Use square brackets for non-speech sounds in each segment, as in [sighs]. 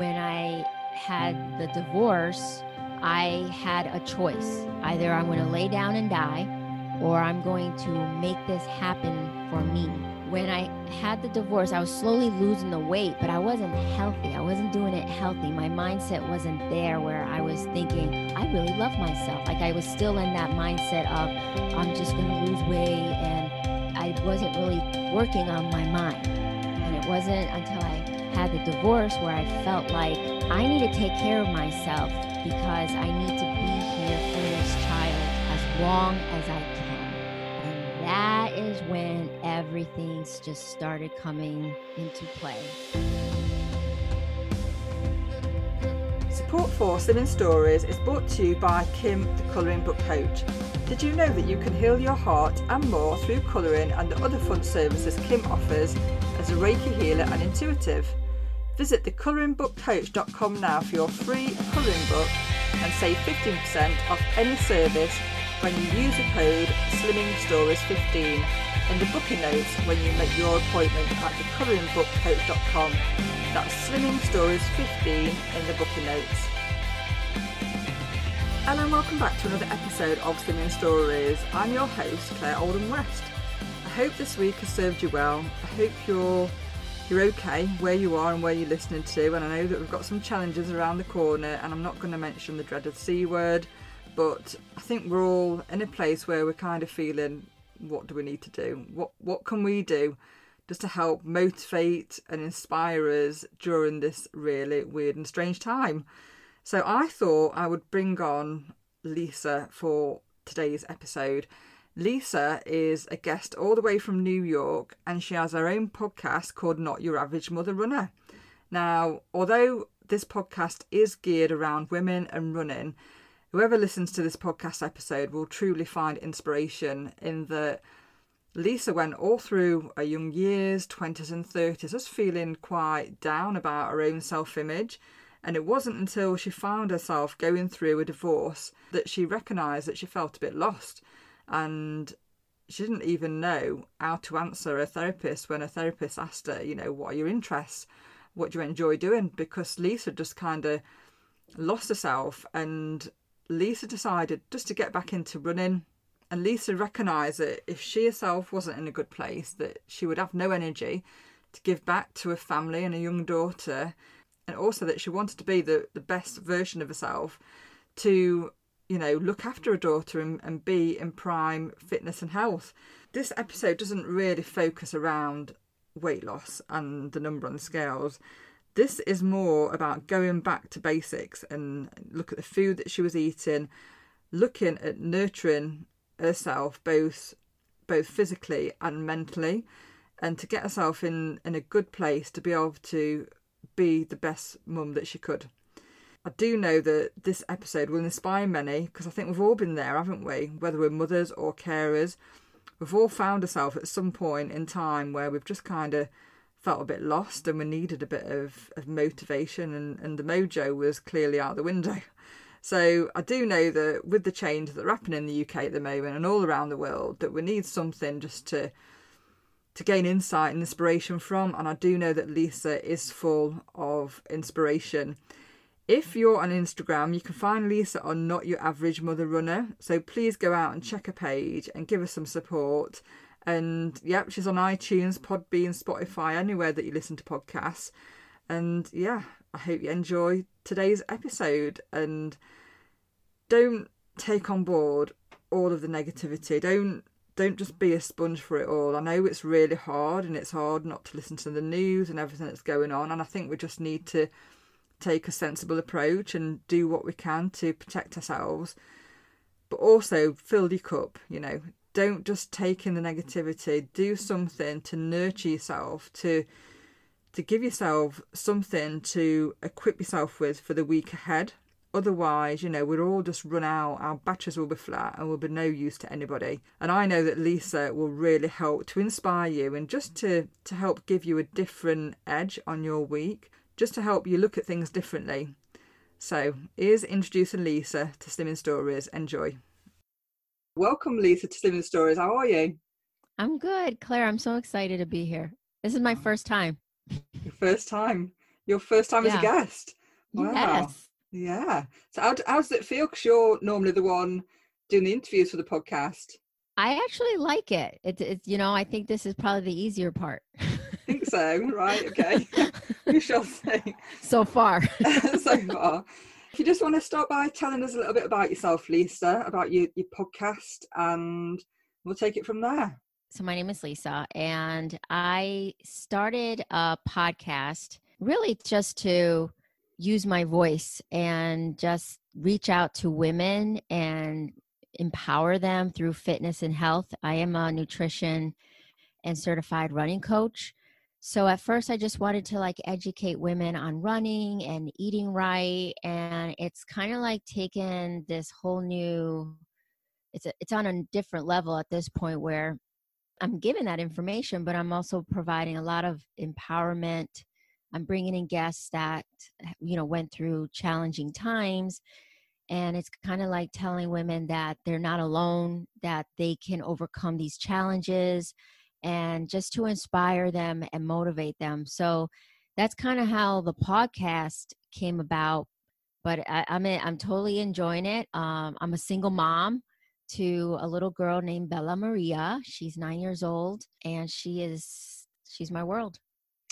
when I had the divorce, I had a choice. Either I'm going to lay down and die, or I'm going to make this happen for me. When I had the divorce, I was slowly losing the weight, but I wasn't healthy. I wasn't doing it healthy. My mindset wasn't there where I was thinking, I really love myself. Like I was still in that mindset of, I'm just going to lose weight. And I wasn't really working on my mind. And it wasn't until I had the divorce where I felt like I need to take care of myself because I need to be here for this child as long as I can. And that is when everything's just started coming into play. Support for Slimming Stories is brought to you by Kim, the colouring book coach. Did you know that you can heal your heart and more through colouring and the other fun services Kim offers as a Reiki healer and intuitive? Visit thecolouringbookcoach.com now for your free colouring book and save 15% off any service when you use the code SlimmingStories15 in the booking notes when you make your appointment at thecolouringbookcoach.com. That's Slimming Stories 15 in the booking notes. Hello and welcome back to another episode of Slimming Stories. I'm your host, Claire Oldham West. I hope this week has served you well. I hope you're you're okay where you are and where you're listening to. And I know that we've got some challenges around the corner, and I'm not going to mention the dreaded C word, but I think we're all in a place where we're kind of feeling what do we need to do? What what can we do just to help motivate and inspire us during this really weird and strange time? So I thought I would bring on Lisa for today's episode. Lisa is a guest all the way from New York and she has her own podcast called Not Your Average Mother Runner. Now, although this podcast is geared around women and running, whoever listens to this podcast episode will truly find inspiration in that Lisa went all through her young years, 20s and 30s, just feeling quite down about her own self image. And it wasn't until she found herself going through a divorce that she recognised that she felt a bit lost and she didn't even know how to answer a therapist when a therapist asked her, you know, what are your interests? What do you enjoy doing? Because Lisa just kind of lost herself and Lisa decided just to get back into running. And Lisa recognised that if she herself wasn't in a good place, that she would have no energy to give back to a family and a young daughter, and also that she wanted to be the, the best version of herself to you know, look after a daughter and, and be in prime fitness and health. This episode doesn't really focus around weight loss and the number on the scales. This is more about going back to basics and look at the food that she was eating, looking at nurturing herself both both physically and mentally, and to get herself in, in a good place to be able to be the best mum that she could. I do know that this episode will inspire many because I think we've all been there, haven't we? Whether we're mothers or carers, we've all found ourselves at some point in time where we've just kind of felt a bit lost and we needed a bit of, of motivation, and, and the mojo was clearly out the window. So I do know that with the change that are happening in the UK at the moment and all around the world, that we need something just to to gain insight and inspiration from. And I do know that Lisa is full of inspiration. If you're on Instagram, you can find Lisa on Not Your Average Mother Runner. So please go out and check her page and give her some support. And yep, she's on iTunes, Podbean, Spotify, anywhere that you listen to podcasts. And yeah, I hope you enjoy today's episode and don't take on board all of the negativity. Don't don't just be a sponge for it all. I know it's really hard and it's hard not to listen to the news and everything that's going on and I think we just need to take a sensible approach and do what we can to protect ourselves, but also fill your cup, you know. Don't just take in the negativity. Do something to nurture yourself, to to give yourself something to equip yourself with for the week ahead. Otherwise, you know, we'll all just run out, our batteries will be flat and will be no use to anybody. And I know that Lisa will really help to inspire you and just to, to help give you a different edge on your week just to help you look at things differently. So, here's introducing Lisa to Slimming Stories. Enjoy. Welcome, Lisa, to Slimming Stories. How are you? I'm good, Claire. I'm so excited to be here. This is my first time. Your first time. your first time yeah. as a guest. Wow. Yes. Yeah. So how, how does it feel? Because you're normally the one doing the interviews for the podcast. I actually like it. It's, it's you know, I think this is probably the easier part. I think so. [laughs] Right. Okay. [laughs] [laughs] we shall see. So far. [laughs] so far. If you just want to start by telling us a little bit about yourself, Lisa, about your, your podcast, and we'll take it from there. So, my name is Lisa, and I started a podcast really just to use my voice and just reach out to women and empower them through fitness and health. I am a nutrition and certified running coach. So at first I just wanted to like educate women on running and eating right and it's kind of like taking this whole new it's a, it's on a different level at this point where I'm giving that information but I'm also providing a lot of empowerment. I'm bringing in guests that you know went through challenging times and it's kind of like telling women that they're not alone, that they can overcome these challenges and just to inspire them and motivate them. So that's kind of how the podcast came about. But I, am I'm, I'm totally enjoying it. Um, I'm a single mom to a little girl named Bella Maria. She's nine years old, and she is she's my world.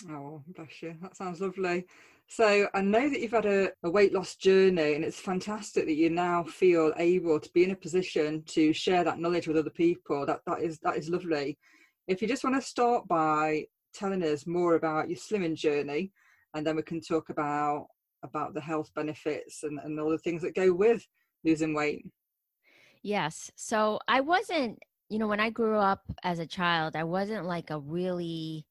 Oh, bless you. That sounds lovely. So I know that you've had a, a, weight loss journey, and it's fantastic that you now feel able to be in a position to share that knowledge with other people. That that is that is lovely. If you just want to start by telling us more about your slimming journey, and then we can talk about about the health benefits and, and all the things that go with losing weight. Yes. So I wasn't, you know, when I grew up as a child, I wasn't like a really,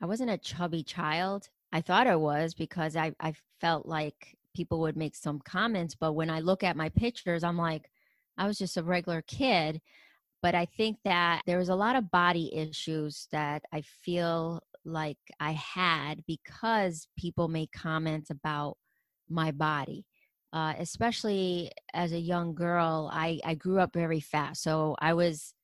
I wasn't a chubby child. I thought I was because I, I felt like people would make some comments. But when I look at my pictures, I'm like, I was just a regular kid. But I think that there was a lot of body issues that I feel like I had because people made comments about my body. Uh, especially as a young girl, I, I grew up very fast. So I was,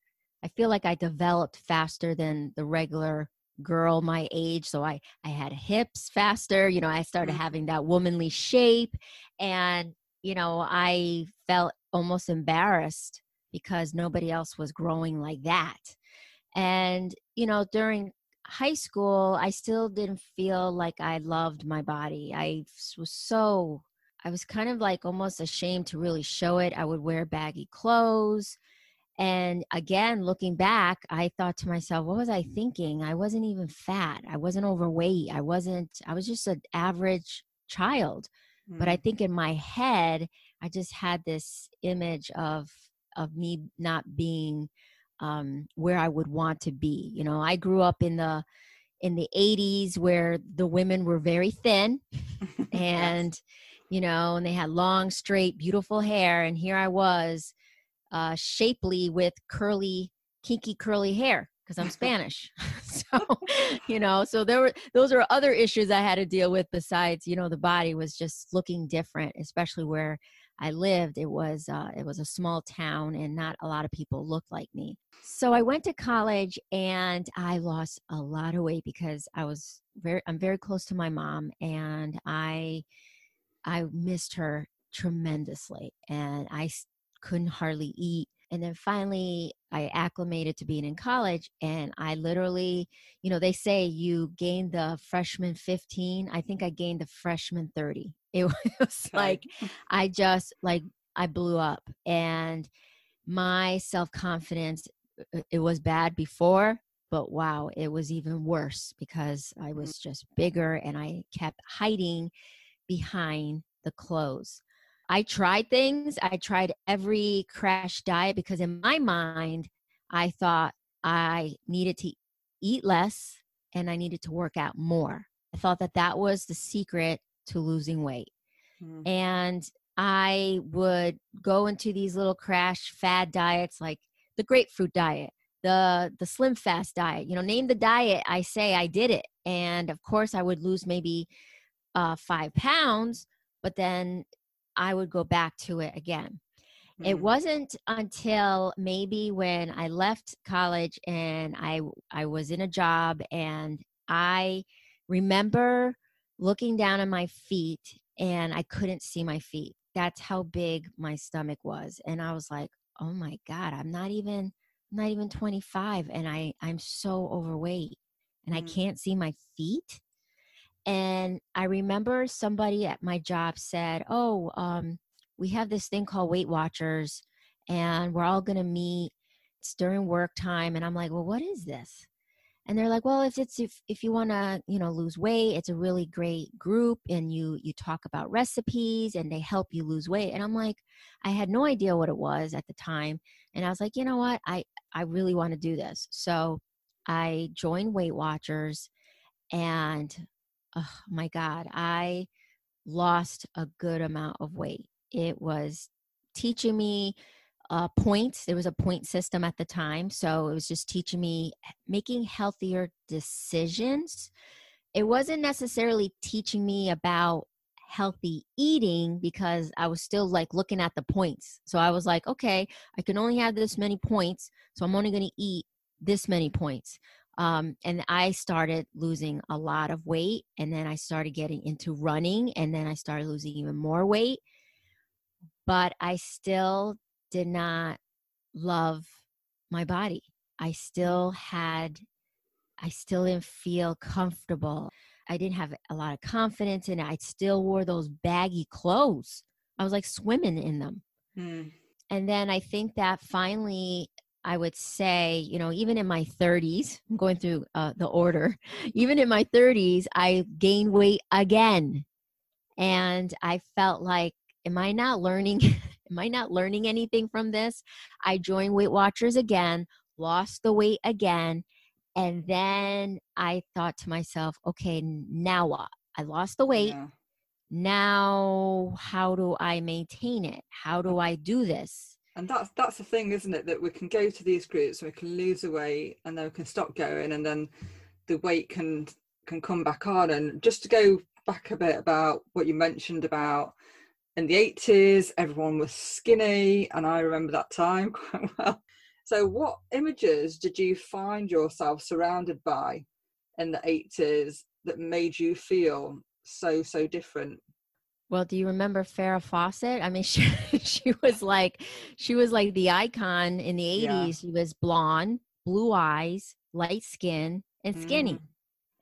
I feel like I developed faster than the regular girl my age so i i had hips faster you know i started mm-hmm. having that womanly shape and you know i felt almost embarrassed because nobody else was growing like that. And, you know, during high school, I still didn't feel like I loved my body. I was so, I was kind of like almost ashamed to really show it. I would wear baggy clothes. And again, looking back, I thought to myself, what was I thinking? I wasn't even fat. I wasn't overweight. I wasn't, I was just an average child. Mm. But I mm. think in my head, I just had this image of of me not being um, where I would want to be. You know, I grew up in the in the 80s where the women were very thin [laughs] and yes. you know and they had long straight beautiful hair and here i was uh shapely with curly kinky curly hair because i'm [laughs] spanish [laughs] so you know so there were those are other issues i had to deal with besides you know the body was just looking different especially where I lived, it was uh, it was a small town, and not a lot of people looked like me. So I went to college, and I lost a lot of weight because I was very I'm very close to my mom, and I I missed her tremendously, and I couldn't hardly eat. And then finally, I acclimated to being in college, and I literally, you know, they say you gain the freshman 15. I think I gained the freshman 30 [laughs] it was like I just like I blew up and my self-confidence uh, it was bad before but wow it was even worse because I mm. was just bigger and I kept hiding behind the clothes. I tried things. I tried every crash diet because in my mind I thought I needed to eat less and I needed to work out more. I thought that that was the secret to losing weight. Mm. And I would go into these little crash fad diets like the grapefruit diet, the the slim fast diet. You know, name the diet, I say I did it. And of course I would lose maybe uh 5 pounds, but then I would go back to it again. Mm. It wasn't until maybe when I left college and I I was in a job and I remember looking down at my feet and I couldn't see my feet. That's how big my stomach was. And I was like, oh my God, I'm not even not even 25 and I I'm so overweight and I Mm. can't see my feet. And I remember somebody at my job said, "Oh, um, we have this thing called Weight Watchers, and we're all gonna meet. It's during work time." And I'm like, "Well, what is this?" And they're like, "Well, if it's if if you want to, you know, lose weight, it's a really great group, and you you talk about recipes, and they help you lose weight." And I'm like, I had no idea what it was at the time, and I was like, "You know what? I I really want to do this." So I joined Weight Watchers, and oh my God, I lost a good amount of weight. It was teaching me uh, points. There was a point system at the time. So it was just teaching me making healthier decisions. It wasn't necessarily teaching me about healthy eating because I was still like looking at the points. So I was like, okay, I can only have this many points. So I'm only going to eat this many points um, and I started losing a lot of weight. And then I started getting into running, and then I started losing even more weight. But I still did not love my body. I still had, I still didn't feel comfortable. I didn't have a lot of confidence in it. I still wore those baggy clothes. I was like swimming in them Mm. and then I think that finally I would say, you know, even in my 30s, I'm going through uh, the order, [laughs] even in my 30s, I gained weight again. And I felt like, am I not learning? [laughs] am I not learning anything from this? I joined Weight Watchers again, lost the weight again. And then I thought to myself, okay, now what? I lost the weight Yeah. now how do i maintain it how do i do this And that's that's the thing, isn't it? That we can go to these groups and we can lose the weight and then we can stop going and then the weight can can come back on. And just to go back a bit about what you mentioned about in the 80s, everyone was skinny, and I remember that time [laughs] quite well. So what images did you find yourself surrounded by in the 80s that made you feel so so different? Well do you remember farrah fawcett i mean [laughs] she, she was like she was like the icon in the 80s Yeah. she was blonde blue eyes light skin and skinny Mm.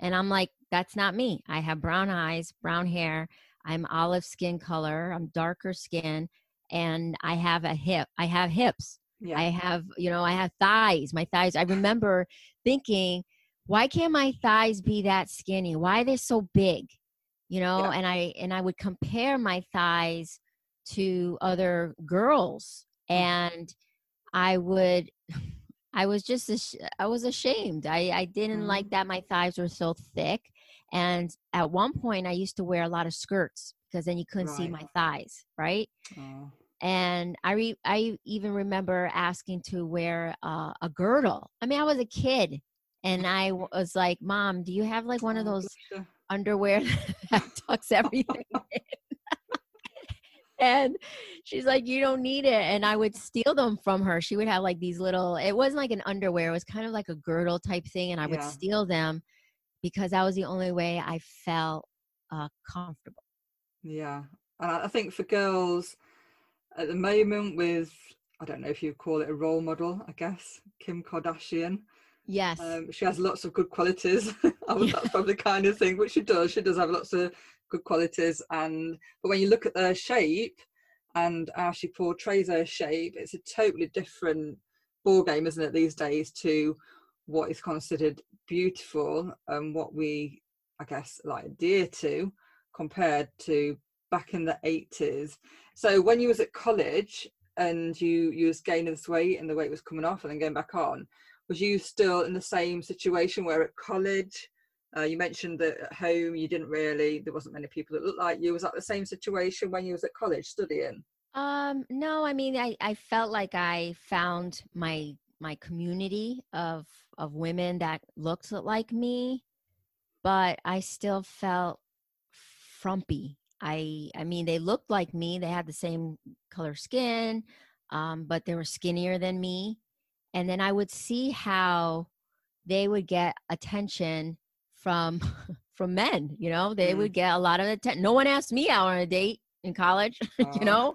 and i'm like that's not me i have brown eyes brown hair i'm olive skin color i'm darker skin and i have a hip i have hips Yeah. I have, you know, I have thighs. My thighs. I remember thinking, why can't my thighs be that skinny? Why are they so big? You know, Yeah. and I and I would compare my thighs to other girls, Mm. and I would. [sighs] I was just ash- I was ashamed. I I didn't Mm. like that my thighs were so thick, and at one point I used to wear a lot of skirts because then you couldn't see my thighs, right? Oh. and I re- I even remember asking to wear uh, a girdle. I mean, I was a kid, and [laughs] i was like, "Mom, do you have like one of Oh, those. Underwear [laughs] that tucks everything [laughs] in?" [laughs] and she's like, "You don't need it." And I would steal them from her. She would have like these little. It wasn't like an underwear. It was kind of like a girdle type thing, and I would Yeah. steal them because that was the only way I felt uh, comfortable. Yeah, and I I think for girls at the moment, with I don't know if you call it a role model, I guess Kim Kardashian. Yes. Um, she has lots of good qualities. [laughs] I that's probably the kind of thing which she does. She does have lots of good qualities, and but when you look at their shape and how she portrays her shape, it's a totally different ball game, isn't it, these days to what is considered beautiful and what we, I guess, like dear to compared to back in the 80s. So when you was at college and you you was gaining this weight and the weight was coming off and then going back on, was you still in the same situation where at college uh, you mentioned that at home you didn't really there wasn't many people that looked like you was that the same situation when you was at college studying Um, no, I mean, I, I felt like I found my my community of of women that looked like me, but I still felt frumpy. I I mean, they looked like me. They had the same color skin, um, but they were skinnier than me. And then I would see how they would get attention from [laughs] from men. You know, they Mm. would get a lot of attention. No one asked me out on a date in college. [laughs] You know,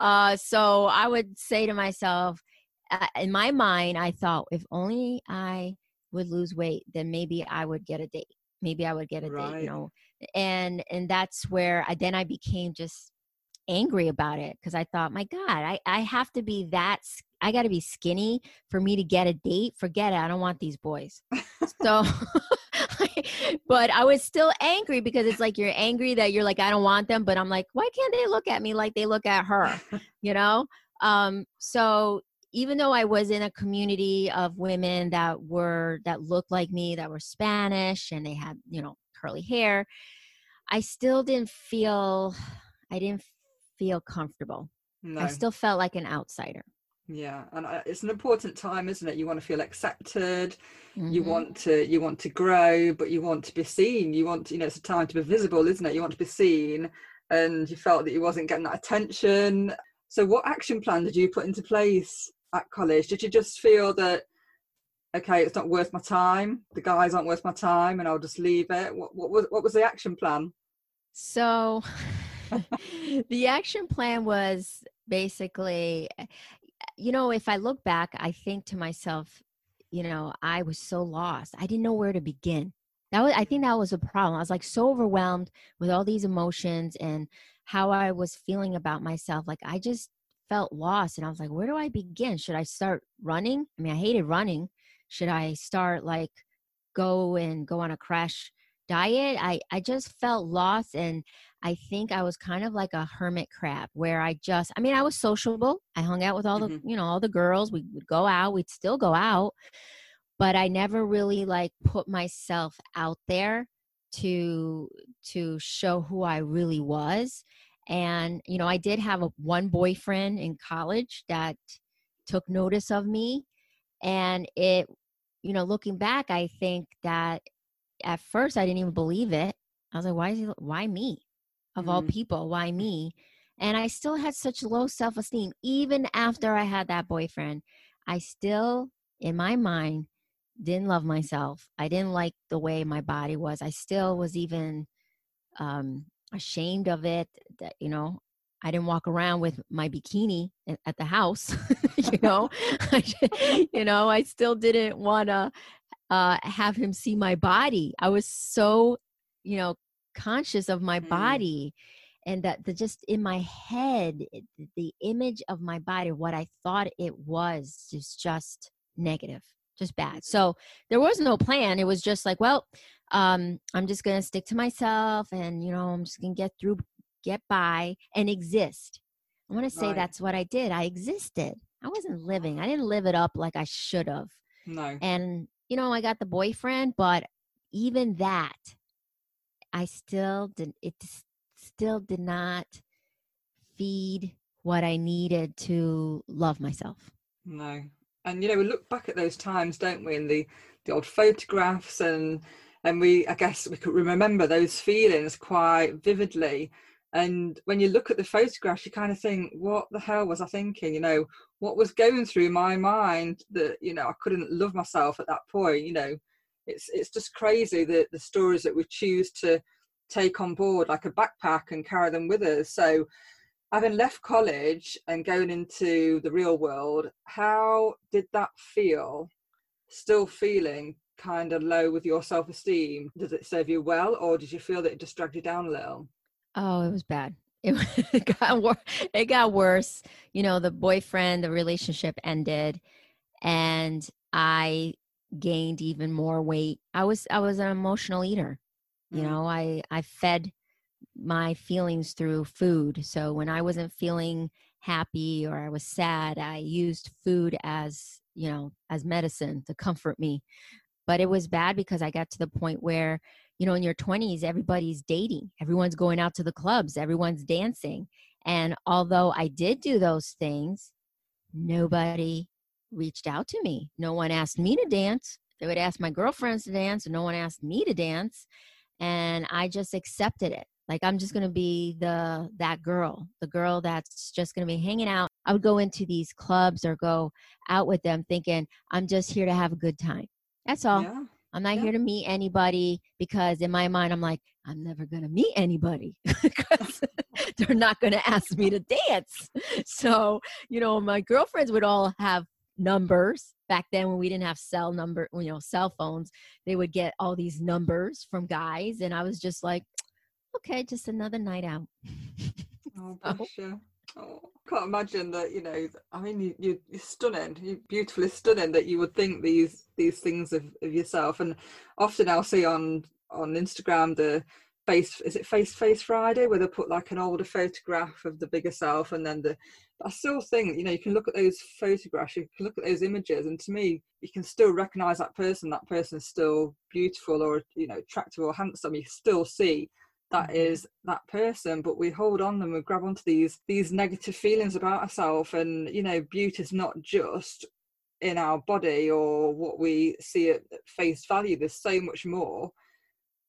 uh, so I would say to myself, uh, in my mind, I thought if only I would lose weight, then maybe I would get a date. Maybe I would get a date. You know, and and that's where I then I became just angry about it because I thought, my God, I I have to be that. I got to be skinny for me to get a date. Forget it. I don't want these boys. so. [laughs] but I was still angry because it's like you're angry that you're like I don't want them, but I'm like, why can't they look at me like they look at her? [laughs] you know um so even though i was in a community of women that were that looked like me that were spanish and they had you know curly hair i still didn't feel [sighs] i didn't feel comfortable no. i still felt like an outsider yeah, and uh, it's an important time, isn't it? You want to feel accepted. You Mhm. want to you want to grow, but you want to be seen. You want you know it's a time to be visible, isn't it? You want to be seen, and you felt that you wasn't getting that attention. So, what action plan did you put into place at college? Did you just feel that okay, it's not worth my time. The guys aren't worth my time, and I'll just leave it. What what was what was the action plan? So [laughs] the action plan was basically, you know, if I look back, I think to myself, you know, I was so lost. I didn't know where to begin. That was, I think that was a problem. I was like so overwhelmed with all these emotions and how I was feeling about myself. Like I just felt lost. And I was like, where do I begin? Should I start running? I mean, I hated running. Should I start like go and go on a crash diet? I, I just felt lost and I think I was kind of like a hermit crab where I just I mean I was sociable. I hung out with all the Mhm. you know all the girls. We would go out, we'd still go out, but I never really like put myself out there to to show who I really was. And you know, I did have a one boyfriend in college that took notice of me and it you know, looking back, I think that at first I didn't even believe it. I was like, why is he why me? Of all Mm. people, why me? And I still had such low self-esteem even after I had that boyfriend. I still in my mind didn't love myself. I didn't like the way my body was. I still was even um ashamed of it that you know I didn't walk around with my bikini at the house, [laughs] you know. [laughs] [laughs] I you know, I still didn't want to uh, have him see my body. I was so, you know, conscious of my Mm. body, and that the just in my head, it- the image of my body, what I thought it was, is just negative, just bad. So there was no plan. It was just like, well, um, I'm just gonna stick to myself, and you know, I'm just gonna get through, get by, and exist. I want to say Right. that's what I did. I existed. I wasn't living. I didn't live it up like I should have No. and you know i got the boyfriend but even that i still did it still did not feed what i needed to love myself No. And you know, we look back at those times, don't we, in the the old photographs and and we I guess we could remember those feelings quite vividly. And when you look at the photographs, you kind of think, what the hell was I thinking? You know, what was going through my mind that, you know, I couldn't love myself at that point, you know. It's it's just crazy that the stories that we choose to take on board like a backpack and carry them with us. So having left college and going into the real world, how did that feel? Still feeling kind of low with your self esteem? Does it serve you well, or did you feel that it just dragged you down a little? oh it was bad it, [laughs] it got wor- it got worse you know the boyfriend the relationship ended and i gained even more weight. I was i was an emotional eater you Mm. know i i fed my feelings through food. So when i wasn't feeling happy or i was sad i used food as you know as medicine to comfort me. But it was bad because i got to the point where you know in your 20s everybody's dating everyone's going out to the clubs everyone's dancing and although i did do those things nobody reached out to me. No one asked me to dance. They would ask my girlfriends to dance and no one asked me to dance and i just accepted it. Like i'm just to be the that girl the girl that's just to be hanging out. I would go into these clubs or go out with them thinking i'm just here to have a good time. That's all. Yeah. I'm not Yeah. here to meet anybody because in my mind I'm like I'm never going to meet anybody [laughs] because [laughs] they're not going to ask me to dance. [laughs] So, you know, my girlfriends would all have numbers back then when we didn't have cell number, you know, cell phones. They would get all these numbers from guys and I was just like okay, just another night out. Oh, So- you. Oh, I can't imagine that. You know, I mean, you, you're stunning. You're beautifully stunning. That you would think these these things of, of yourself. And often I'll see on on Instagram the face. Is it face face Friday where they put like an older photograph of the bigger self, and then the. I still think you know you can look at those photographs, you can look at those images, and to me, you can still recognise that person. That person's still beautiful, or you know, attractive or handsome. You still see that Mhm. that person but we hold on them we grab onto these these negative feelings about ourselves and you know beauty is not just in our body or what we see at face value there's so much more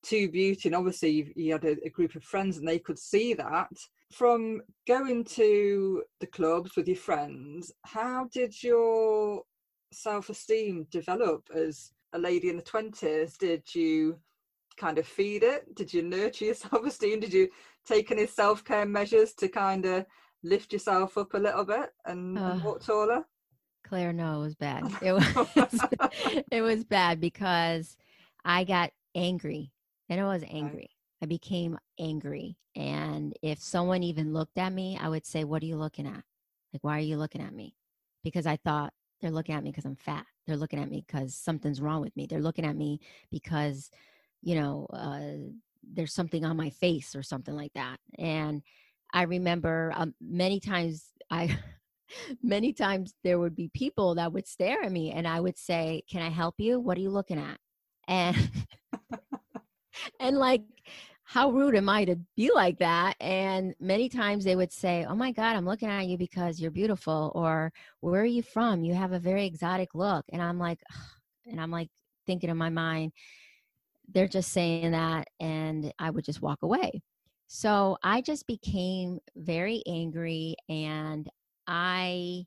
to beauty and obviously you, you had a, a group of friends and they could see that from going to the clubs with your friends how did your self-esteem develop as a lady in the 20s did you kind of feed it? Did you nurture your [laughs] self esteem? Did you take any self care measures to kind of lift yourself up a little bit and, and Uh, walk taller? Claire, no, it was bad. [laughs] It was [laughs] it was bad because I got angry. And I was angry. I became angry. And if someone even looked at me, I would say, What are you looking at? Like, why are you looking at me? Because I thought they're looking at me because I'm fat. They're looking at me because something's wrong with me. They're looking at me because, you know, uh, there's something on my face or something like that. And I remember um, many times I [laughs] many times there would be people that would stare at me and I would say, "Can I help you? What are you looking at?" And [laughs] and like how rude am I to be like that? And many times they would say, "Oh my god, I'm looking at you because you're beautiful," or "Where are you from? You have a very exotic look." And I'm like [sighs] and I'm like thinking in my mind, they're just saying that and I would just walk away. So I just became very angry and I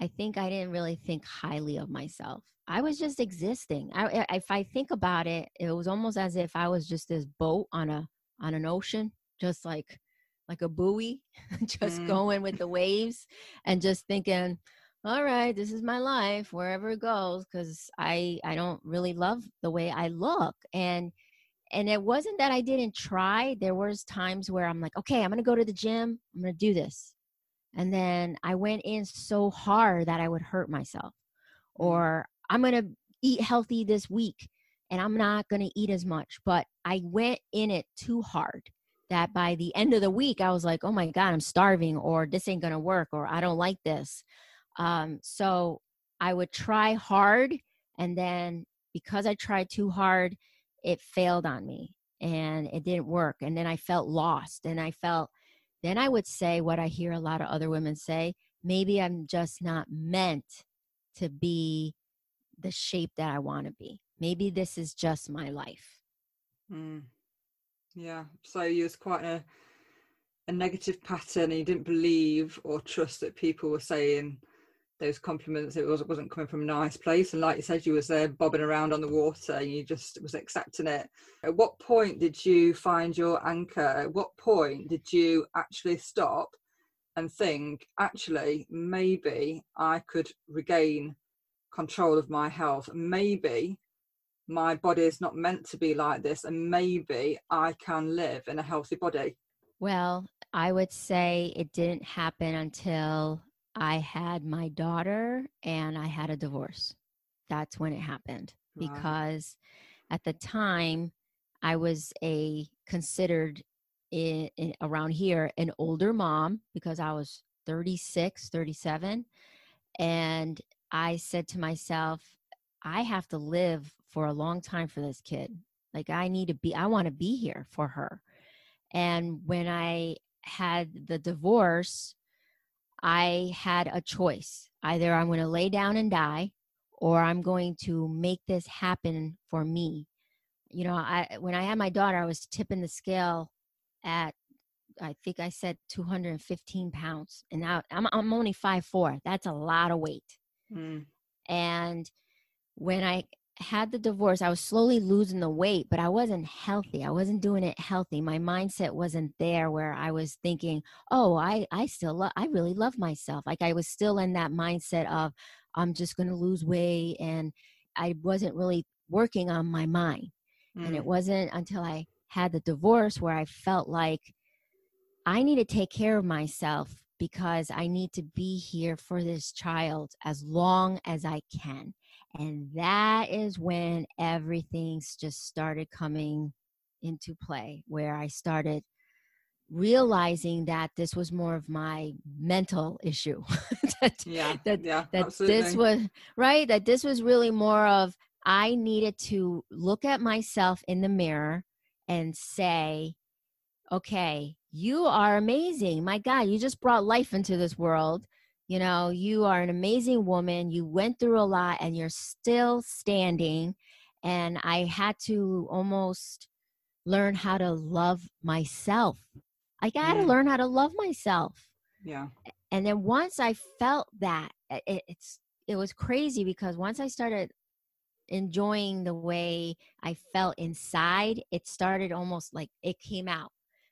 I think I didn't really think highly of myself. I was just existing. I, if I think about it, it was almost as if I was just this boat on a on an ocean, just like like a buoy, [laughs] just Mm. going with the waves and just thinking, all right, this is my life wherever it goes because I I don't really love the way I look and and it wasn't that I didn't try. There was times where I'm like, okay, I'm gonna go to the gym. I'm gonna do this, and then I went in so hard that I would hurt myself, Mm. or I'm gonna eat healthy this week, and I'm not gonna eat as much. But I went in it too hard that by the end of the week I was like, oh my god, I'm starving, or this ain't gonna work, or I don't like this. Um, so I would try hard, and then because I tried too hard, it failed on me and it didn't work. And then I felt lost, and I felt. Then I would say what I hear a lot of other women say: maybe I'm just not meant to be the shape that I want to be. Maybe this is just my life. Mm. Yeah. So you was quite a a negative pattern and you didn't believe or trust that people were saying those compliments it was, wasn't coming from a nice place. And like you said you was there bobbing around on the water and you just was accepting it. At what point did you find your anchor? At what point did you actually stop and think actually maybe i could regain control of my health. Maybe my body is not meant to be like this and maybe i can live in a healthy body Well, I would say it didn't happen until I had my daughter and I had a divorce. That's when it happened Right. because at the time I was a considered in, in around here an older mom because I was 36, 37 and I said to myself I have to live for a long time for this kid. Like I need to be I want to be here for her. And when I had the divorce, I had a choice. Either I'm going to lay down and die or I'm going to make this happen for me. You know, I when I had my daughter, I was tipping the scale at I think I said 215 pounds. And now I'm I'm only 5'4. That's a lot of weight. Mm. And when I had the divorce, I was slowly losing the weight, but I wasn't healthy. I wasn't doing it healthy. My mindset wasn't there where I was thinking, "Oh, I I still love I really love myself." Like I was still in that mindset of I'm just going to lose weight and I wasn't really working on my mind. Mm. And it mm. wasn't until I had the divorce where I felt like I need to take care of myself because I need to be here for this child as long as I can. And that is when everything's just started coming into play, where I started realizing that this was more of my mental issue. [laughs] that, yeah, that, yeah, that absolutely. this was right, that this was really more of I needed to look at myself in the mirror and say, okay, you are amazing. My God, you just brought life into this world. You know, you are an amazing woman. You went through a lot and you're still standing. And I had to almost learn how to love myself. I got to mm. learn how to love myself. Yeah. And then once I felt that, it, it's it was crazy because once I started enjoying the way I felt inside, it started almost like it came out.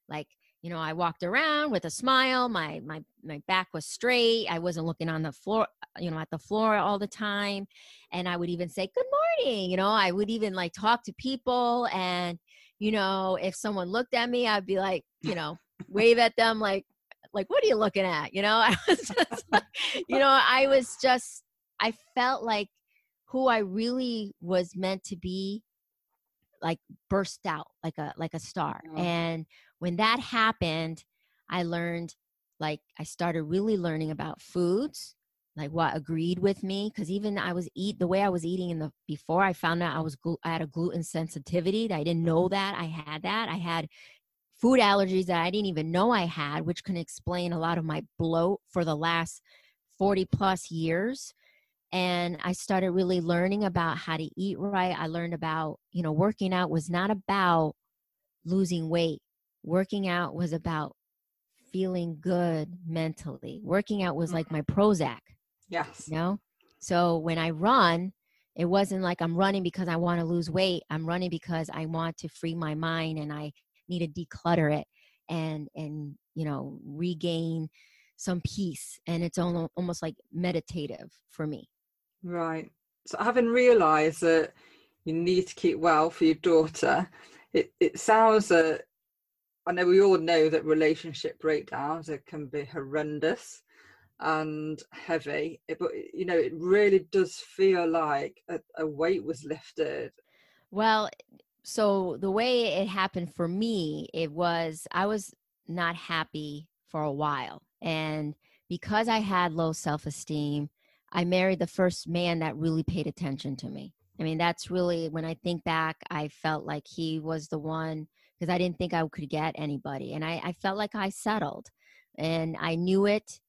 Like you know i walked around with a smile my my my back was straight i wasn't looking on the floor uh, you know at the floor all the time and i would even say good morning you know i would even like talk to people and you know if someone looked at me i'd be like you know wave at them like like what are you looking at you know [laughs] i was just like, you know i was just i felt like who i really was meant to be like burst out like a like a star yeah. and when that happened, I learned like I started really learning about foods, like what agreed with me. Cause even I was eat the way I was eating in the before I found out I was I had a gluten sensitivity. I didn't know mm-hmm. that I had that. I had food allergies that I didn't even know I had, which can explain a lot of my bloat for the last 40 plus years. And I started really learning about how to eat right. I learned about, you know, working out was not about losing weight working out was about feeling good mentally. Working out was like mm-hmm. my Prozac. Yes. You know? So when I run, it wasn't like I'm running because I want to lose weight. I'm running because I want to free my mind and I need to declutter it and and you know regain some peace and it's almost like meditative for me right so having realized that you need to keep well for your daughter it, it sounds that I know we all know that relationship breakdowns it can be horrendous and heavy, eh, but you know it really does feel like a, a weight was lifted. Well, so the way it happened for me, it was I was not happy for a while, and because I had low self esteem, I married the first man that really paid attention to me. I mean, that's really when I think back, I felt like he was the one because I didn't think I could get anybody. And I, I felt like I settled. And I knew it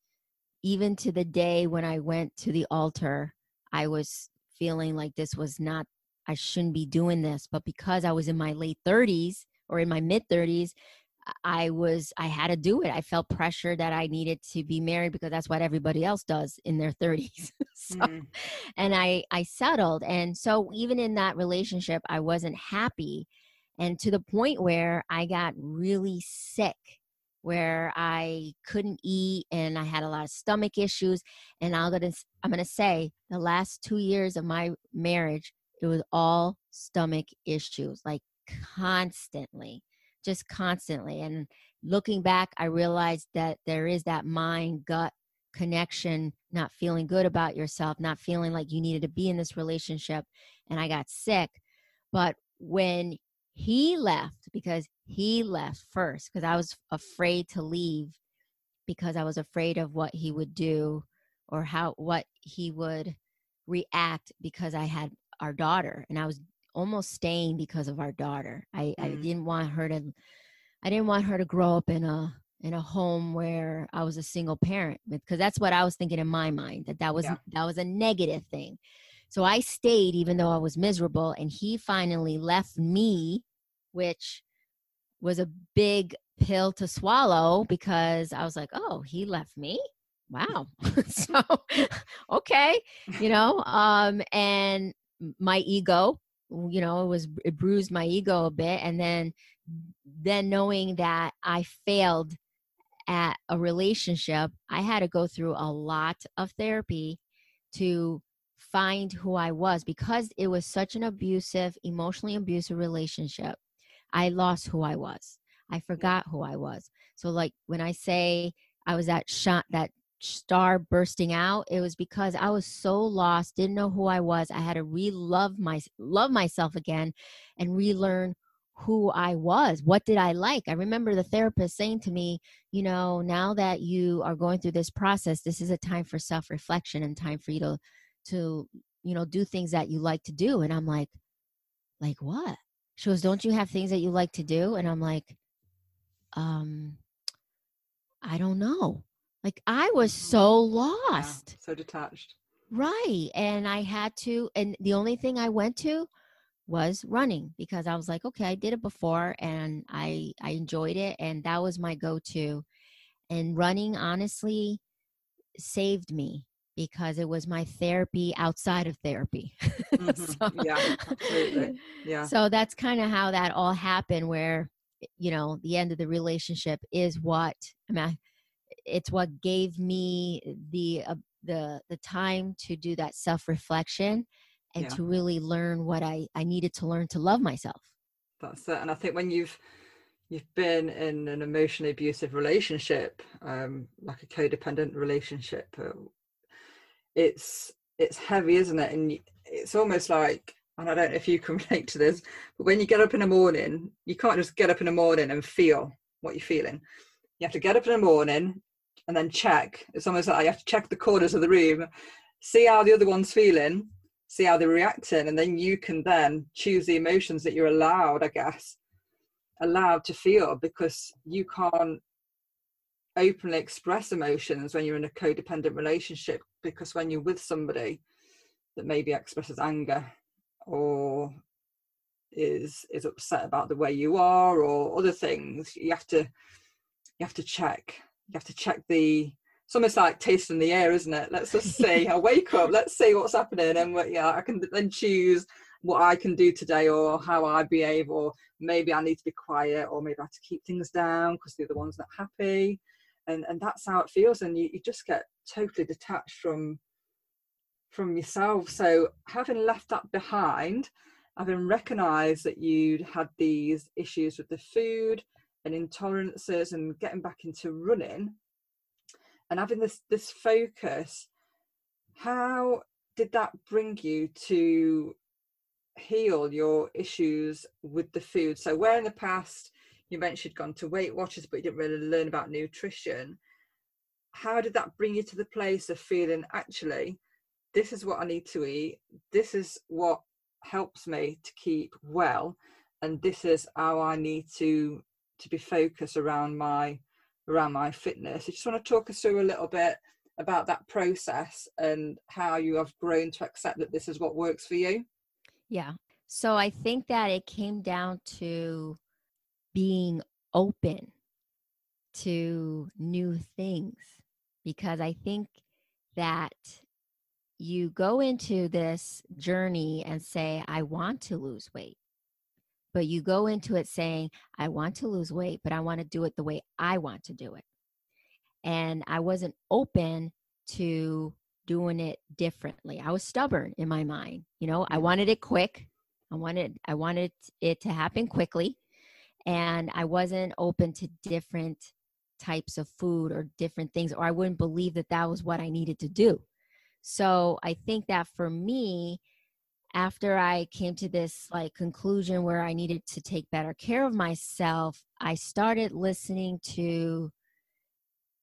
even to the day when I went to the altar. I was feeling like this was not, I shouldn't be doing this. But because I was in my late 30s or in my mid 30s, I was I had to do it. I felt pressure that I needed to be married because that's what everybody else does in their [laughs] 30s. so, mm. and I I settled and so even in that relationship I wasn't happy and to the point where I got really sick where I couldn't eat and I had a lot of stomach issues and I'm going to I'm going to say the last 2 years of my marriage it was all stomach issues like constantly just constantly and looking back I realized that there is that mind gut connection not feeling good about yourself not feeling like you needed to be in this relationship and I got sick but when he left because he left first because I was afraid to leave because I was afraid of what he would do or how what he would react because I had our daughter and I was almost staying because of our daughter. I, mm. I didn't want her to I didn't want her to grow up in a in a home where I was a single parent because that's what I was thinking in my mind that that was yeah. that was a negative thing. So I stayed even though I was miserable and he finally left me which was a big pill to swallow because I was like, oh, he left me. Wow. [laughs] so, okay, you know, um, and my ego you know it was it bruised my ego a bit and then then knowing that i failed at a relationship i had to go through a lot of therapy to find who i was because it was such an abusive emotionally abusive relationship i lost who i was. I forgot who i was. So like when i say i was that shot that star bursting out it was because i was so lost didn't know who i was. I had to re-love my love myself again and relearn who i was. What did i like? I remember the therapist saying to me you know now that you are going through this process this is a time for self-reflection and time for you to to you know do things that you like to do. And i'm like like what she goes don't you have things that you like to do and i'm like um i don't know like I was so lost. Yeah, so detached. Right. And I had to, and the only thing I went to was running because I was like, okay, I did it before and I I enjoyed it and that was my go-to. And running honestly saved me because it was my therapy outside of therapy. [laughs] Mm-hmm. so, yeah, absolutely. [laughs] Yeah. So that's kind of how that all happened where you know, the end of the relationship is what I mean, it's what gave me the uh, the the time to do that self reflection and yeah. to really learn what I I needed to learn to love myself. That's it, and I think when you've you've been in an emotionally abusive relationship, um, like a codependent relationship, uh, it's it's heavy, isn't it? And it's almost like, and I don't know if you can [laughs] relate to this, but when you get up in the morning, you can't just get up in the morning and feel what you're feeling. You have to get up in the morning, and then check. It's almost like you have to check the corners of the room, see how the other one's feeling, see how they're reacting, and then you can then choose the emotions that you're allowed, I guess, allowed to feel because you can't openly express emotions when you're in a codependent relationship because when you're with somebody that maybe expresses anger or is is upset about the way you are or other things you have to you have to check you have to check the it's almost like tasting the air, isn't it? Let's just see. I [laughs] wake up, let's see what's happening, and what, yeah, I can then choose what I can do today or how I behave, or maybe I need to be quiet, or maybe I have to keep things down because the other one's not happy, and and that's how it feels, and you, you just get totally detached from from yourself. So having left that behind, having recognised that you'd had these issues with the food, and intolerances and getting back into running and having this this focus how did that bring you to heal your issues with the food so where in the past you mentioned you'd gone to weight watchers but you didn't really learn about nutrition how did that bring you to the place of feeling actually this is what i need to eat this is what helps me to keep well and this is how i need to to be focused around my around my fitness. I just want to talk us through a little bit about that process and how you have grown to accept that this is what works for you. Yeah. So I think that it came down to being open to new things because I think that you go into this journey and say, I want to lose weight but you go into it saying, I want to lose weight, but I want to do it the way I want to do it. And I wasn't open to doing it differently. I was stubborn in my mind. You know, I wanted it quick. I wanted I wanted it to happen quickly. And I wasn't open to different types of food or different things or I wouldn't believe that that was what I needed to do. So I think that for me, after I came to this like conclusion where I needed to take better care of myself, I started listening to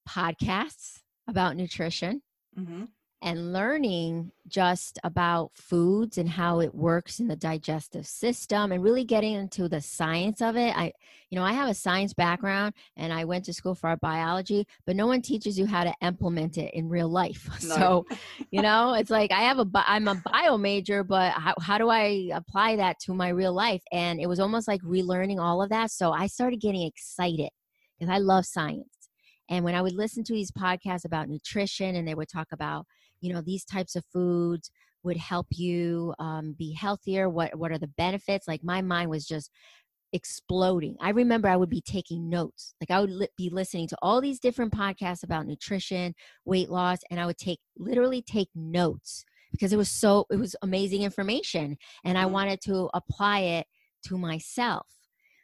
podcasts about nutrition. Mm-hmm and learning just about foods and how it works in the digestive system and really getting into the science of it. I you know i have a science background and i went to school for biology but no one teaches you how to implement it in real life. [laughs] No. so you know it's like i have a i'm a bio major but how, how do i apply that to my real life? And it was almost like relearning all of that. So i started getting excited because i love science. And when I would listen to these podcasts about nutrition and they would talk about, you know, these types of foods would help you um, be healthier, what, what are the benefits? Like my mind was just exploding. I remember I would be taking notes. Like I would li- be listening to all these different podcasts about nutrition, weight loss, and I would take literally take notes because it was so it was amazing information and I Mm. wanted to apply it to myself.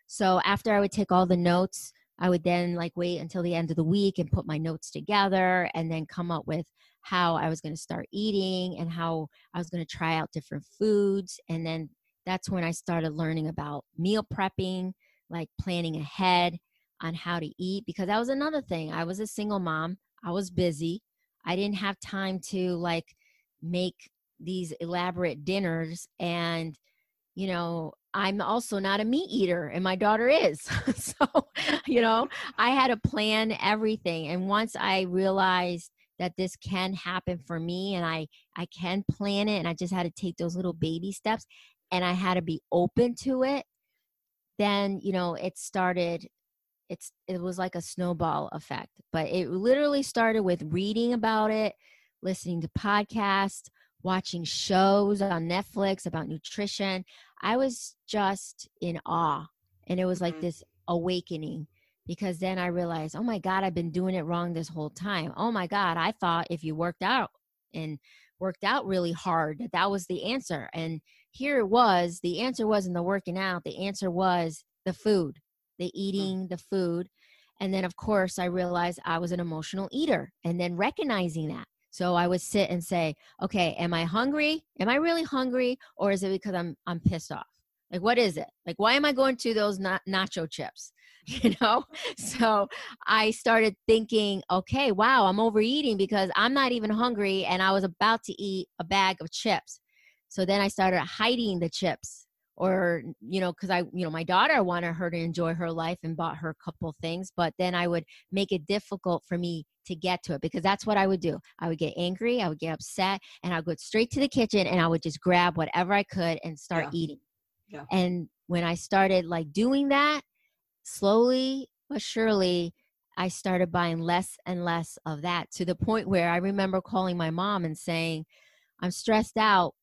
So after I would take all the notes, I would then like wait until the end of the week and put my notes together and then come up with how I was going to start eating and how I was going to try out different foods and then that's when I started learning about meal prepping, like planning ahead on how to eat because that was another thing. I was a single mom. I was busy. I didn't have time to like make these elaborate dinners and you know, I'm also not a meat eater and my daughter is. [laughs] so, you know, I had to plan everything and once I realized that this can happen for me and I I can plan it and I just had to take those little baby steps and I had to be open to it, then, you know, it started it's it was like a snowball effect. But it literally started with reading about it, listening to podcasts, watching shows on Netflix about nutrition. I was just in awe. And it was like Mhm. this awakening because then I realized, oh my God, I've been doing it wrong this whole time. Oh my God, I thought if you worked out and worked out really hard, that that was the answer. And here it was the answer wasn't the working out, the answer was the food, the mm. eating the food. And then, of course, I realized I was an emotional eater and then recognizing that. So I would sit and say, okay, am I hungry? Am I really hungry? Or is it because I'm, I'm pissed off? Like, what is it? Like, why am I going to those na- nacho chips? [laughs] You know? [laughs] So I started thinking, okay, wow, I'm overeating because I'm not even hungry and I was about to eat a bag of chips. So then I started hiding the chips or, you know, because I, you know, my daughter wanted her to enjoy her life and bought her a couple things, but then I would make it difficult for me to get to it because that's what I would do. I would get angry, I would get upset, and I would go straight to the kitchen and I would just grab whatever I could and start Yeah. eating. Yeah. And when I started like doing that, slowly but surely, I started buying less and less of that to the point where I remember calling my mom and saying, I'm stressed out.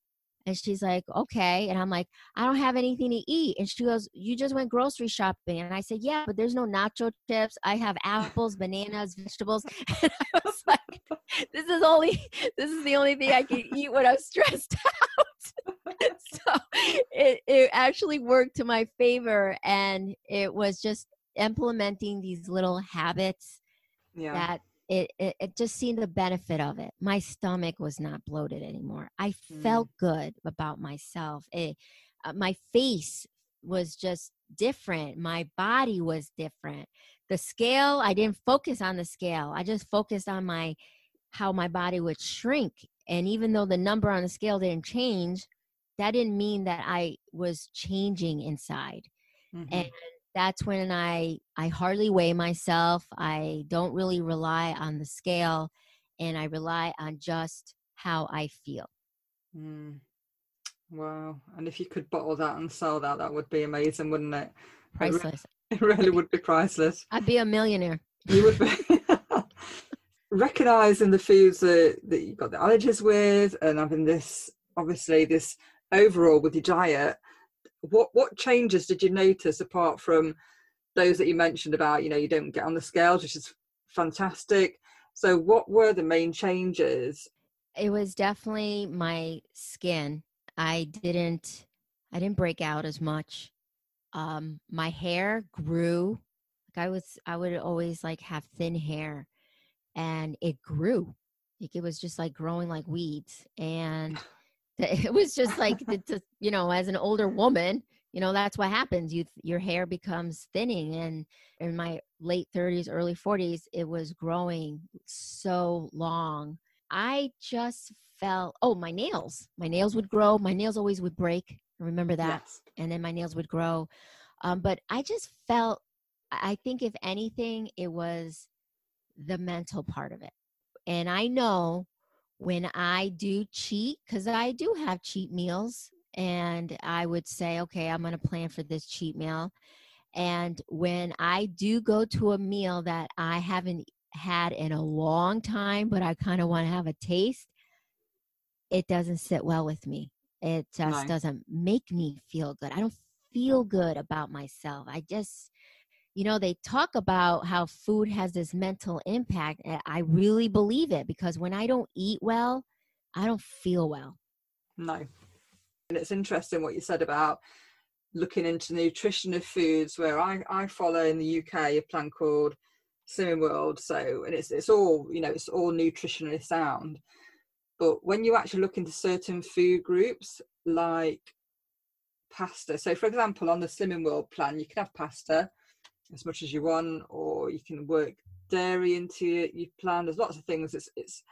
And she's like, okay. And I'm like, I don't have anything to eat. And she goes, You just went grocery shopping. And I said, Yeah, but there's no nacho chips. I have apples, bananas, vegetables. [laughs] And I was like, This is only, this is the only thing I can eat when I'm stressed out. [laughs] so it, it actually worked to my favor. And it was just implementing these little habits Yeah. that it, it it just seen the benefit of it. My stomach was not bloated anymore. I felt good about myself. It, uh, my face was just different. My body was different. The scale, I didn't focus on the scale. I just focused on my how my body would shrink. And even though the number on the scale didn't change, that didn't mean that I was changing inside Mhm. and that's when i i hardly weigh myself i don't really rely on the scale and i rely on just how i feel Mm. Wow. And if you could bottle that and sell that, that would be amazing, wouldn't it? It re- priceless [laughs] It really would be priceless. i'd be a millionaire You would be. [laughs] Recognizing the foods that, that you've got the allergies with and having this, obviously, this overall with your diet, what, what changes did you notice apart from those that you mentioned about, you know, you don't get on the scales, which is fantastic. So, what were the main changes? it was definitely my skin i didn't i didn't break out as much um my hair grew like i was i would always like have thin hair and it grew like it was just like growing like weeds and [laughs] [laughs] it was just like you know as an older woman you know that's what happens. You your hair becomes thinning and in my late 30s early 40s it was growing so long. I just felt oh my nails. My nails would grow. My nails always would break. Remember that? Yes. and then my nails would grow. Um, but i just felt I think if anything it was the mental part of it. And i know when i do cheat because i do have cheat meals and i would say okay i'm going to plan for this cheat meal and when i do go to a meal that i haven't had in a long time, but I kind of want to have a taste, it doesn't sit well with me. It just No. doesn't make me feel good. I don't feel good about myself. I just, you know, they talk about how food has this mental impact. And I really believe it because when I don't eat well, I don't feel well. No. And it's interesting what you said about looking into nutrition of foods where I, I follow in the UK a plan called Slimming World. So and it's it's all, you know, it's all nutritionally sound. But when you actually look into certain food groups like pasta, so for example, on the Slimming World plan, you can have pasta as much as you want, or you can work dairy into your, your plan. There's lots of things. It's it's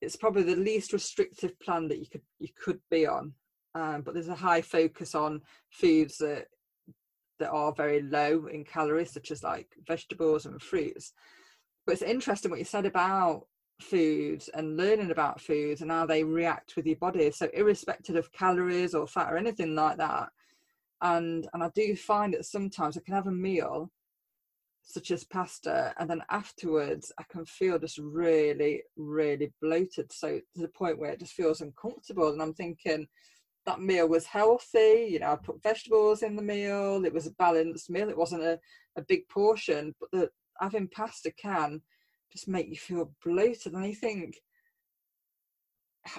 it's probably the least restrictive plan that you could you could be on. Um, but there's a high focus on foods that that are very low in calories, such as like vegetables and fruits. But it's interesting what you said about foods and learning about foods and how they react with your body. So irrespective of calories or fat or anything like that. And and I do find that sometimes I can have a meal such as pasta and then afterwards I can feel just really, really bloated. So to the point where it just feels uncomfortable. And I'm thinking that meal was healthy, you know, I put vegetables in the meal, it was a balanced meal, it wasn't a, a big portion, but the having pasta can just make you feel bloated. And I think,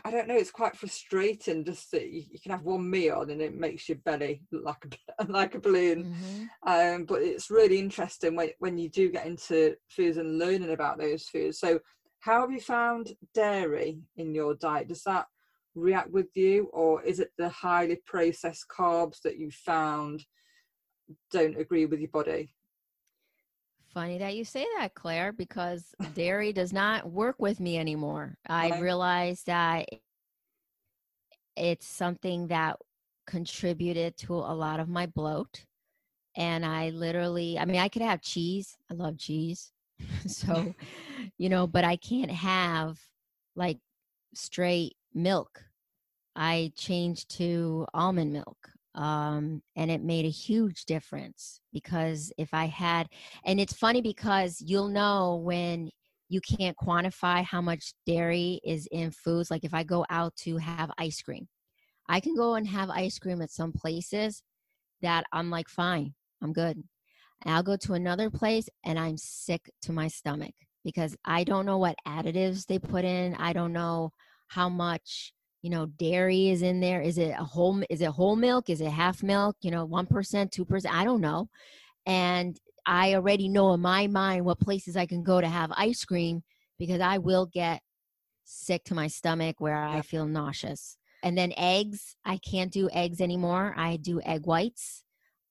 I don't know, it's quite frustrating just that you, you can have one meal and it makes your belly look like a, [laughs] like a balloon. Mhm. Um, but it's really interesting when, when you do get into foods and learning about those foods. So, how have you found dairy in your diet? Does that react with you, or is it the highly processed carbs that you found don't agree with your body? Funny that you say that, Claire, because dairy does not work with me anymore. I Right. realized that it's something that contributed to a lot of my bloat. And I literally, I mean, I could have cheese. I love cheese. [laughs] so, [laughs] you know, but I can't have like straight milk. I changed to almond milk. Um, and it made a huge difference because if I had, and it's funny because you'll know when you can't quantify how much dairy is in foods. Like if I go out to have ice cream, I can go and have ice cream at some places that I'm like, fine, I'm good. And I'll go to another place and I'm sick to my stomach because I don't know what additives they put in. I don't know how much you know dairy is in there is it a whole is it whole milk is it half milk you know 1% 2% i don't know. And i already know in my mind what places i can go to have ice cream because i will get sick to my stomach where i feel nauseous. And then eggs i can't do eggs anymore i do egg whites.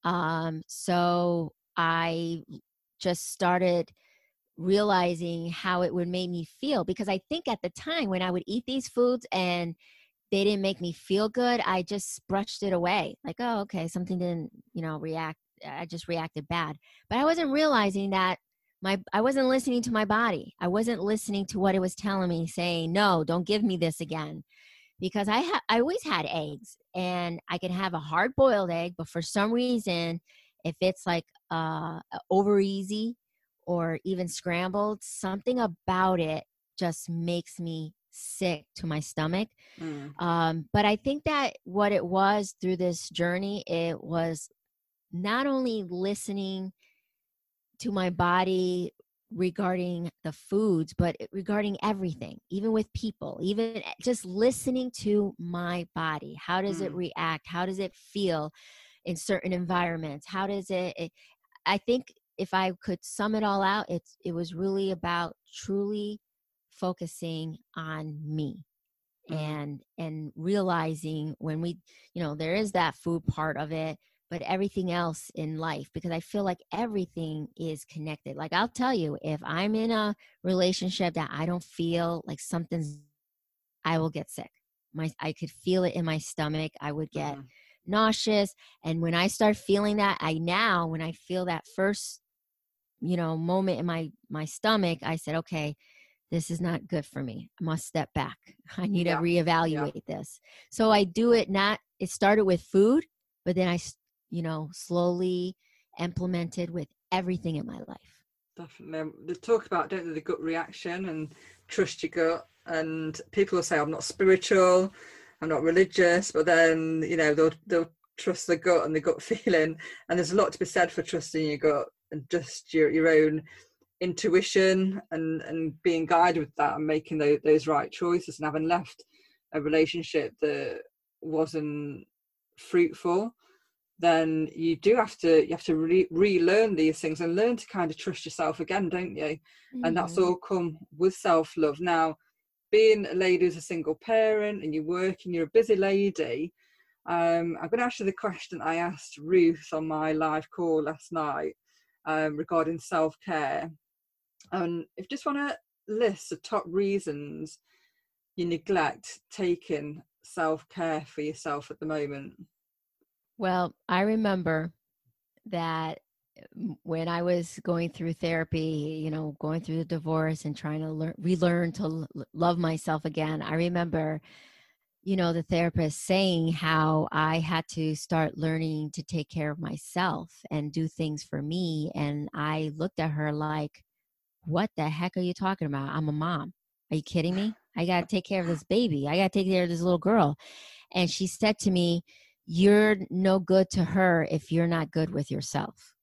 Um so i just started realizing how it would make me feel because I think at the time when I would eat these foods and they didn't make me feel good, I just brushed it away. Like, oh, okay, something didn't, you know, react. I just reacted bad. But I wasn't realizing that my I wasn't listening to my body. I wasn't listening to what it was telling me, saying, no, don't give me this again. Because I ha- I always had eggs and I can have a hard boiled egg, but for some reason, if it's like uh over easy or even scrambled, something about it just makes me sick to my stomach. Mm, Um, but I think that what it was through this journey, it was not only listening to my body regarding the foods, but regarding everything, even with people, even eh, just listening to my body. How does it Mm. react? How does it feel in certain environments? How does it, it I think if I could sum it all out, it's it was really about truly focusing on me Mhm. and and realizing when we you know there is that food part of it but everything else in life because i feel like everything is connected like i'll tell you if i'm in a relationship that i don't feel like something's i will get sick my i could feel it in my stomach i would get mhm. nauseous and when i start feeling that i now when i feel that first you know moment in my my stomach i said okay this is not good for me i must step back [laughs] i need Yeah, to reevaluate this so i do it not it started with food but then I, you know slowly implemented with everything in my life Definitely. They talk about, don't they, the gut reaction and trust your gut. And people will say, I'm not spiritual, I'm not religious, but then, you know, they'll, they'll trust the gut and the gut [laughs] feeling. And there's a lot to be said for trusting your gut and just your, your own intuition and, and being guided with that and making those, those right choices and having left a relationship that wasn't fruitful then you do have to you have to re- relearn these things and learn to kind of trust yourself again don't you mm-hmm. and that's mm-hmm. all come with self-love now being a lady who's a single parent and you're working you're a busy lady um, i'm going to ask you the question i asked ruth on my live call last night um, regarding self-care and if you just want to list the top reasons you neglect taking self-care for yourself at the moment well, I remember that eh, when I was going through therapy, you know, going through the divorce and trying to learn, relearn to l- love myself again, I remember, you know, the therapist saying how I had to start learning to take care of myself and do things for me. And I looked at her like, what the heck are you talking about? I'm a mom. Are you kidding me? I got to [laughs] take care of this baby. I got to take care of this little girl. And she said to me, you're no good to her if you're not good with yourself.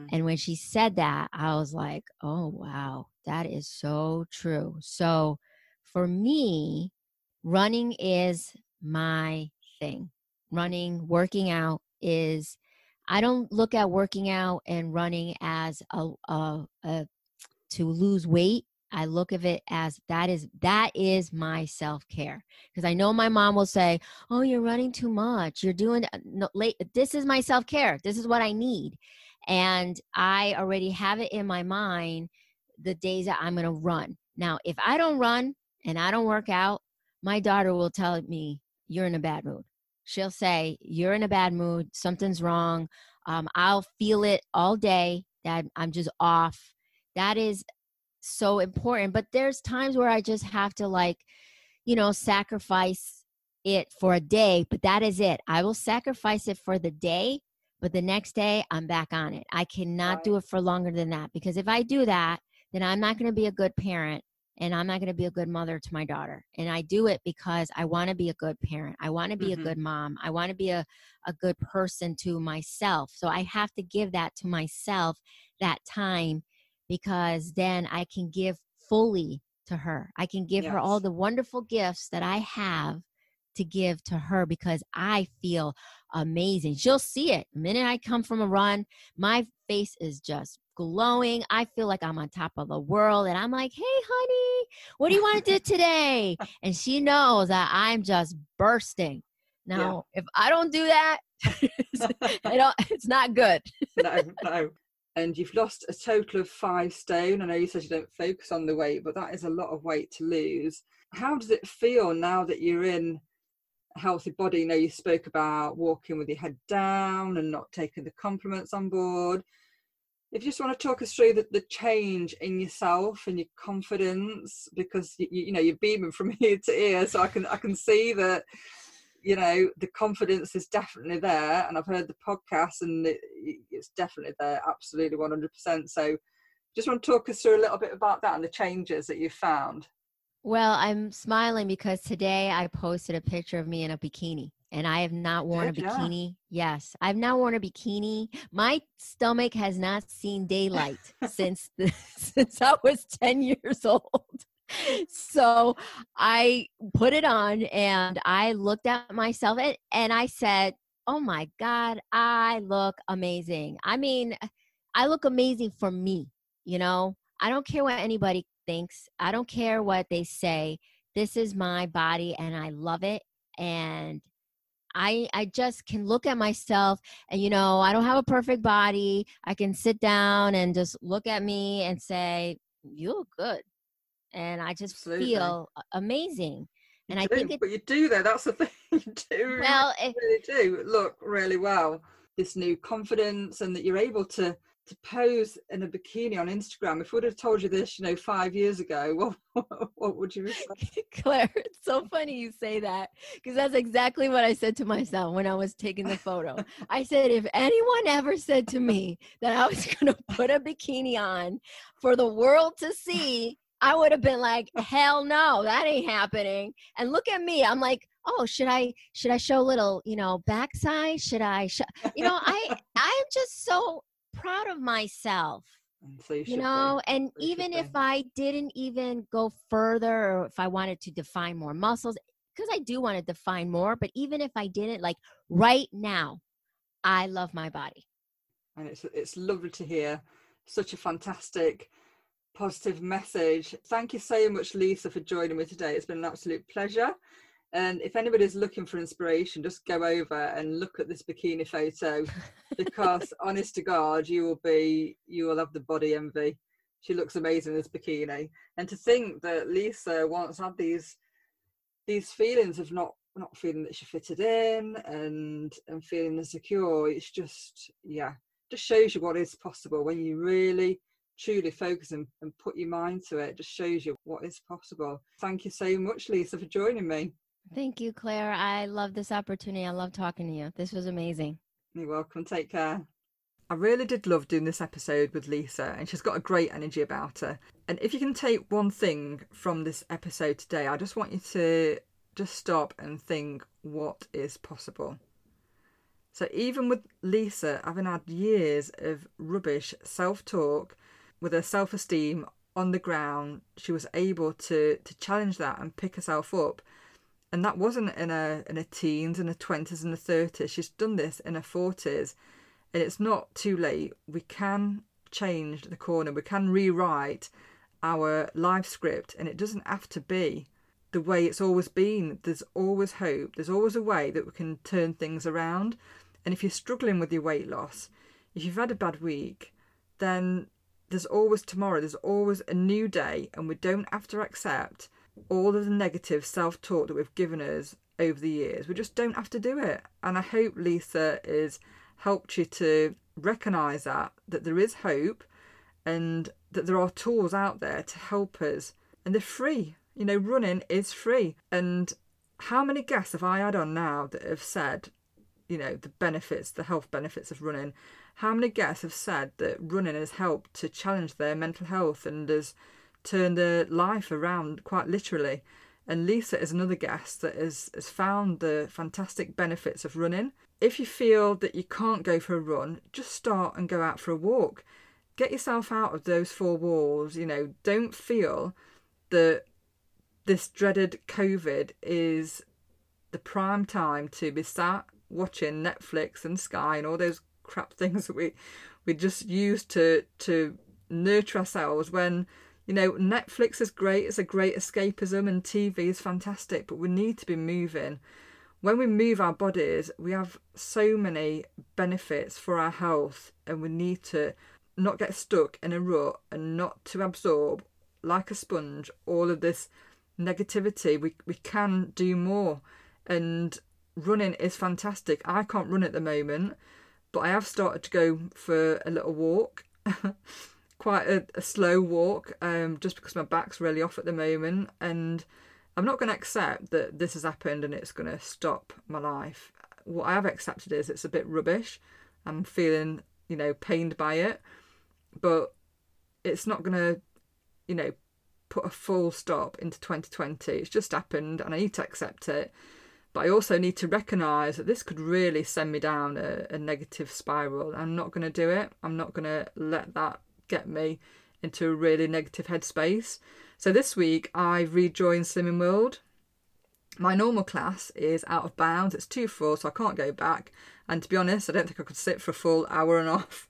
Mm-hmm. And when she said that, I was like, oh, wow, that is so true. So for me, running is my thing. Running, working out is, I don't look at working out and running as a, a, a to lose weight I look at it as that is that is my self-care because I know my mom will say, "Oh, you're running too much. You're doing uh, no, late. This is my self-care. This is what I need." And I already have it in my mind the days that I'm going to run. Now, if I don't run and I don't work out, my daughter will tell me, "You're in a bad mood." She'll say, "You're in a bad mood. Something's wrong." Um, I'll feel it all day that I'm just off. That is so important but there's times where i just have to like you know sacrifice it for a day but that is it i will sacrifice it for the day but the next day i'm back on it i cannot right. do it for longer than that because if i do that then i'm not going to be a good parent and i'm not going to be a good mother to my daughter and i do it because i want to be a good parent i want to be mm-hmm. a good mom i want to be a, a good person to myself so i have to give that to myself that time because then I can give fully to her. I can give yes. her all the wonderful gifts that I have to give to her because I feel amazing. She'll see it. The minute I come from a run, my face is just glowing. I feel like I'm on top of the world. And I'm like, hey, honey, what do you want to do [laughs] today? and she knows that I'm just bursting. Now, yeah. if I don't do that, [laughs] I don't, it's not good. no, no and you've lost a total of five stone. I know you said you don't focus on the weight, but that is a lot of weight to lose. How does it feel now that you're in a healthy body? You know, you spoke about walking with your head down and not taking the compliments on board. If you just want to talk us through the, the change in yourself and your confidence, because you, you know you're beaming from [laughs] ear to ear, so I can I can see that you know the confidence is definitely there and i've heard the podcast and it, it's definitely there absolutely 100% so just want to talk us through a little bit about that and the changes that you've found well i'm smiling because today i posted a picture of me in a bikini and I have not worn Good, a bikini. Yeah. Yes, I've not worn a bikini. My stomach has not seen daylight [laughs] since the, [laughs] since I was 10 years old [laughs] so I put it on and I looked at myself and, and I said, Oh my God, I look amazing. I mean, I look amazing for me, you know? I don't care what anybody thinks, I don't care what they say. This is my body and I love it. And I I just can look at myself and you know, I don't have a perfect body. I can sit down and just look at me and say, You look good and I just Absolutely. feel amazing. And you I do, think, it, but you do that. That's the [laughs] thing. You do. Well, really, really do look really well. This new confidence, and that you're able to to pose in a bikini on Instagram. If we would have told you this, you know, five years ago, [laughs] what, what would you? [laughs] Claire, it's so funny you say that because that's exactly what I said to myself when I was taking the photo. I said, if anyone ever said to me that I was going to put a bikini on for the world to see, I would have been like, [laughs] hell no, that ain't happening. And look at me. I'm like, oh, should I should I show a little, you know, backside? Should I show you know, I [laughs] I'm just so proud of myself. So you, you know, and so even if I didn't even go further or if I wanted to define more muscles, because I do want to define more, but even if I didn't, like right now, I love my body. And it's it's lovely to hear such a fantastic positive message. Thank you so much, Lisa, for joining me today. It's been an absolute pleasure. And if anybody's looking for inspiration, just go over and look at this bikini photo [laughs] because honest to God, you will be you will have the body envy. She looks amazing in this bikini. And to think that Lisa once had these these feelings of not not feeling that she fitted in and and feeling insecure, it's just yeah, just shows you what is possible when you really truly focus and, and put your mind to it. it just shows you what is possible. Thank you so much, Lisa, for joining me. Thank you, Claire. I love this opportunity. I love talking to you. This was amazing. You're welcome. Take care. I really did love doing this episode with Lisa, and she's got a great energy about her. And if you can take one thing from this episode today, I just want you to just stop and think what is possible. So, even with Lisa having had years of rubbish self talk, with her self esteem on the ground, she was able to, to challenge that and pick herself up and that wasn't in her in her teens and her twenties and her thirties. She's done this in her forties, and it's not too late. We can change the corner. We can rewrite our life script, and it doesn't have to be the way it's always been. There's always hope. There's always a way that we can turn things around. And if you're struggling with your weight loss, if you've had a bad week, then there's always tomorrow. There's always a new day, and we don't have to accept all of the negative self talk that we've given us over the years. We just don't have to do it. And I hope Lisa has helped you to recognize that, that there is hope and that there are tools out there to help us. And they're free. You know, running is free. And how many guests have I had on now that have said, you know, the benefits, the health benefits of running? How many guests have said that running has helped to challenge their mental health and has turned their life around quite literally. And Lisa is another guest that has, has found the fantastic benefits of running. If you feel that you can't go for a run, just start and go out for a walk. Get yourself out of those four walls. You know, don't feel that this dreaded COVID is the prime time to be sat watching Netflix and Sky and all those crap things that we we just use to to nurture ourselves when you know, Netflix is great, it's a great escapism, and TV is fantastic, but we need to be moving. When we move our bodies, we have so many benefits for our health, and we need to not get stuck in a rut and not to absorb like a sponge all of this negativity. We we can do more, and running is fantastic. I can't run at the moment, but I have started to go for a little walk. [laughs] quite a, a slow walk um, just because my back's really off at the moment and I'm not going to accept that this has happened and it's going to stop my life. What I have accepted is it's a bit rubbish. I'm feeling, you know, pained by it, but it's not going to, you know, put a full stop into 2020. It's just happened and I need to accept it. But I also need to recognise that this could really send me down a, a negative spiral. I'm not going to do it. I'm not going to let that get me into a really negative headspace. So this week I've rejoined Slimming World. My normal class is out of bounds. It's too full, so I can't go back. And to be honest, I don't think I could sit for a full hour and off.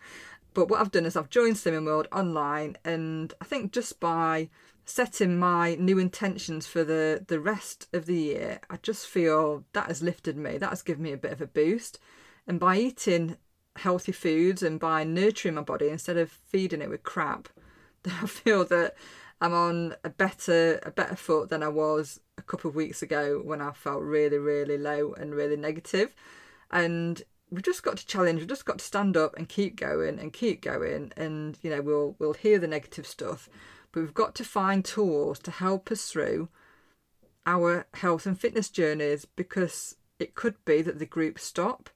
But what I've done is I've joined Slimming World online, and I think just by setting my new intentions for the the rest of the year, I just feel that has lifted me. That has given me a bit of a boost. And by eating healthy foods and by nurturing my body instead of feeding it with crap, [laughs] I feel that I'm on a better a better foot than I was a couple of weeks ago when I felt really really low and really negative. And we've just got to challenge, we've just got to stand up and keep going and keep going. And, you know, we'll, we'll hear the negative stuff, but we've got to find tools to help us through our health and fitness journeys because it could be that the groups stop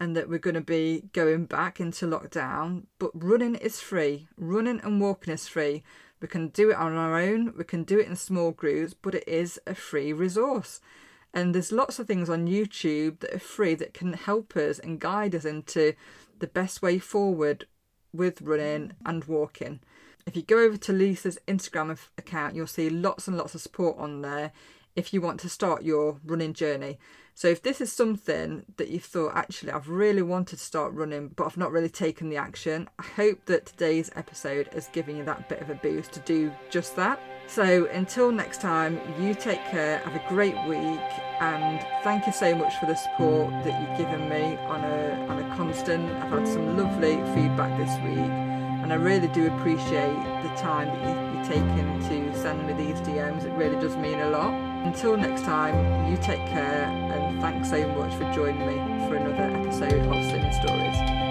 and that we're going to be going back into lockdown. But running is free, running and walking is free. We can do it on our own, we can do it in small groups, but it is a free resource. And there's lots of things on YouTube that are free that can help us and guide us into the best way forward with running and walking. If you go over to Lisa's Instagram account, you'll see lots and lots of support on there if you want to start your running journey. So if this is something that you've thought actually I've really wanted to start running but I've not really taken the action, I hope that today's episode has given you that bit of a boost to do just that. So until next time, you take care, have a great week and thank you so much for the support that you've given me on a on a constant. I've had some lovely feedback this week and I really do appreciate the time that you've taken to send me these DMs. It really does mean a lot. Until next time, you take care and thanks so much for joining me for another episode of Sim Stories.